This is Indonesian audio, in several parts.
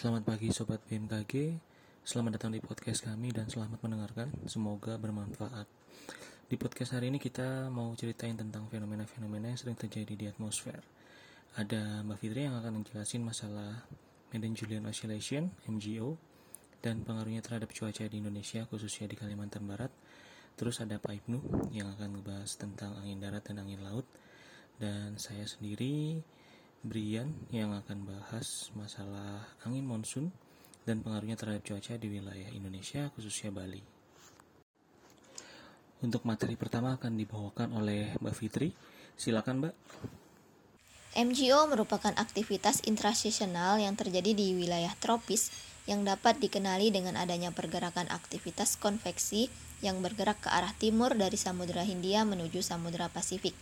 Selamat pagi Sobat BMKG, selamat datang di podcast kami dan selamat mendengarkan, semoga bermanfaat. Di podcast hari ini kita mau ceritain tentang fenomena-fenomena yang sering terjadi di atmosfer. Ada Mbak Fitri yang akan menjelaskan masalah Madden-Julian Oscillation, MGO, dan pengaruhnya terhadap cuaca di Indonesia, khususnya di Kalimantan Barat. Terus ada Pak Ibnu yang akan membahas tentang angin darat dan angin laut. Dan saya sendiri Brian yang akan bahas masalah angin monsun dan pengaruhnya terhadap cuaca di wilayah Indonesia khususnya Bali. Untuk materi pertama akan dibawakan oleh Mbak Fitri. Silakan Mbak. MGO merupakan aktivitas intrasesional yang terjadi di wilayah tropis yang dapat dikenali dengan adanya pergerakan aktivitas konveksi yang bergerak ke arah timur dari Samudra Hindia menuju Samudra Pasifik.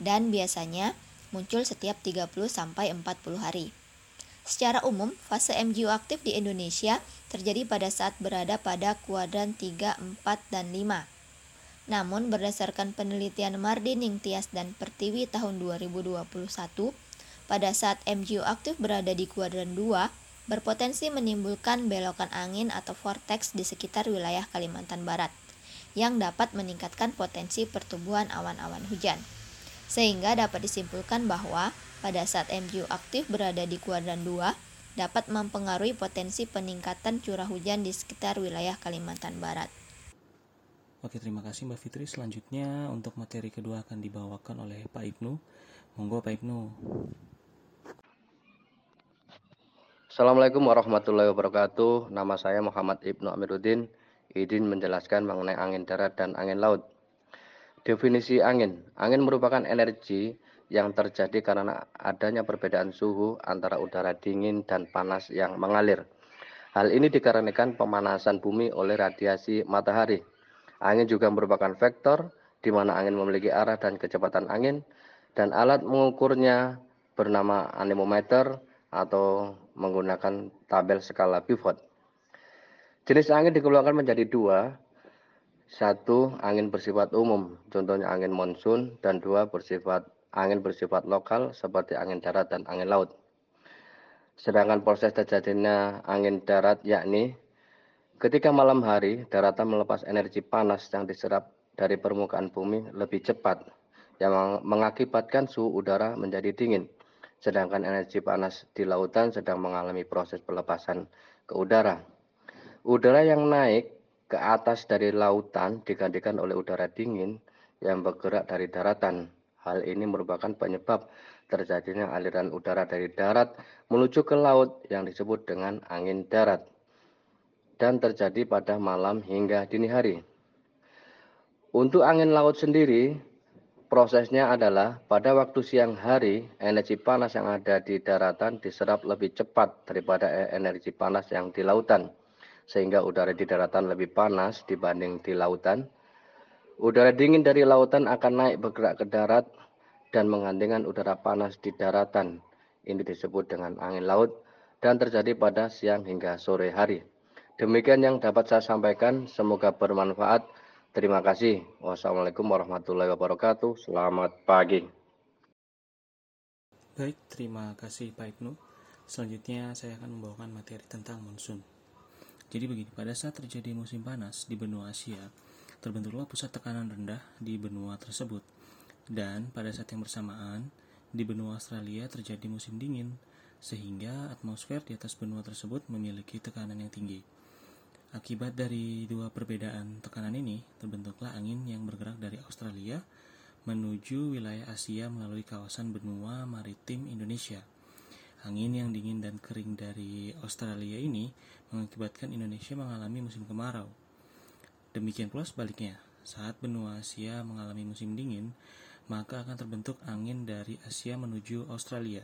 Dan biasanya muncul setiap 30 sampai 40 hari. Secara umum, fase MGO aktif di Indonesia terjadi pada saat berada pada kuadran 3, 4, dan 5. Namun berdasarkan penelitian Mardining Tias dan Pertiwi tahun 2021, pada saat MGO aktif berada di kuadran 2, berpotensi menimbulkan belokan angin atau vortex di sekitar wilayah Kalimantan Barat, yang dapat meningkatkan potensi pertumbuhan awan-awan hujan sehingga dapat disimpulkan bahwa pada saat MGU aktif berada di kuadran 2 dapat mempengaruhi potensi peningkatan curah hujan di sekitar wilayah Kalimantan Barat. Oke, terima kasih Mbak Fitri. Selanjutnya untuk materi kedua akan dibawakan oleh Pak Ibnu. Monggo Pak Ibnu. Assalamualaikum warahmatullahi wabarakatuh. Nama saya Muhammad Ibnu Amiruddin. Izin menjelaskan mengenai angin darat dan angin laut. Definisi angin. Angin merupakan energi yang terjadi karena adanya perbedaan suhu antara udara dingin dan panas yang mengalir. Hal ini dikarenakan pemanasan bumi oleh radiasi matahari. Angin juga merupakan vektor di mana angin memiliki arah dan kecepatan angin dan alat mengukurnya bernama anemometer atau menggunakan tabel skala pivot. Jenis angin dikeluarkan menjadi dua, satu, angin bersifat umum, contohnya angin monsun, dan dua, bersifat angin bersifat lokal seperti angin darat dan angin laut. Sedangkan proses terjadinya angin darat yakni ketika malam hari daratan melepas energi panas yang diserap dari permukaan bumi lebih cepat yang mengakibatkan suhu udara menjadi dingin. Sedangkan energi panas di lautan sedang mengalami proses pelepasan ke udara. Udara yang naik ke atas dari lautan digantikan oleh udara dingin yang bergerak dari daratan. Hal ini merupakan penyebab terjadinya aliran udara dari darat menuju ke laut yang disebut dengan angin darat dan terjadi pada malam hingga dini hari. Untuk angin laut sendiri, prosesnya adalah pada waktu siang hari, energi panas yang ada di daratan diserap lebih cepat daripada energi panas yang di lautan sehingga udara di daratan lebih panas dibanding di lautan. Udara dingin dari lautan akan naik bergerak ke darat dan menggantikan udara panas di daratan. Ini disebut dengan angin laut dan terjadi pada siang hingga sore hari. Demikian yang dapat saya sampaikan, semoga bermanfaat. Terima kasih. Wassalamualaikum warahmatullahi wabarakatuh. Selamat pagi. Baik, terima kasih Pak Ibnu. Selanjutnya saya akan membawakan materi tentang monsun. Jadi begini, pada saat terjadi musim panas di benua Asia, terbentuklah pusat tekanan rendah di benua tersebut. Dan pada saat yang bersamaan, di benua Australia terjadi musim dingin, sehingga atmosfer di atas benua tersebut memiliki tekanan yang tinggi. Akibat dari dua perbedaan tekanan ini, terbentuklah angin yang bergerak dari Australia menuju wilayah Asia melalui kawasan benua maritim Indonesia – Angin yang dingin dan kering dari Australia ini mengakibatkan Indonesia mengalami musim kemarau. Demikian pula sebaliknya, saat benua Asia mengalami musim dingin, maka akan terbentuk angin dari Asia menuju Australia.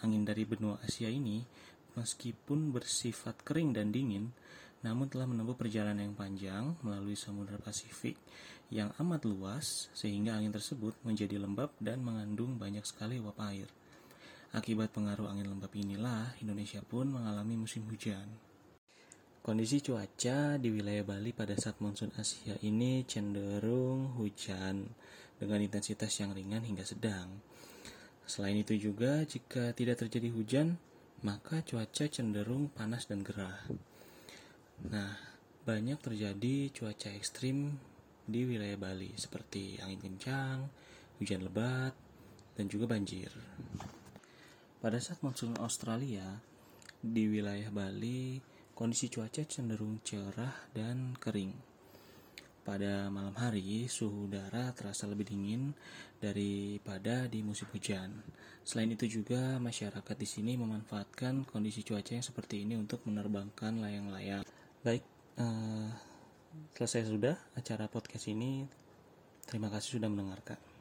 Angin dari benua Asia ini, meskipun bersifat kering dan dingin, namun telah menempuh perjalanan yang panjang melalui Samudra Pasifik yang amat luas, sehingga angin tersebut menjadi lembab dan mengandung banyak sekali uap air. Akibat pengaruh angin lembab inilah Indonesia pun mengalami musim hujan. Kondisi cuaca di wilayah Bali pada saat monsun Asia ini cenderung hujan dengan intensitas yang ringan hingga sedang. Selain itu juga jika tidak terjadi hujan, maka cuaca cenderung panas dan gerah. Nah, banyak terjadi cuaca ekstrim di wilayah Bali seperti angin kencang, hujan lebat, dan juga banjir. Pada saat monsun Australia di wilayah Bali, kondisi cuaca cenderung cerah dan kering. Pada malam hari, suhu udara terasa lebih dingin daripada di musim hujan. Selain itu juga masyarakat di sini memanfaatkan kondisi cuaca yang seperti ini untuk menerbangkan layang-layang. Baik, uh, selesai sudah acara podcast ini. Terima kasih sudah mendengarkan.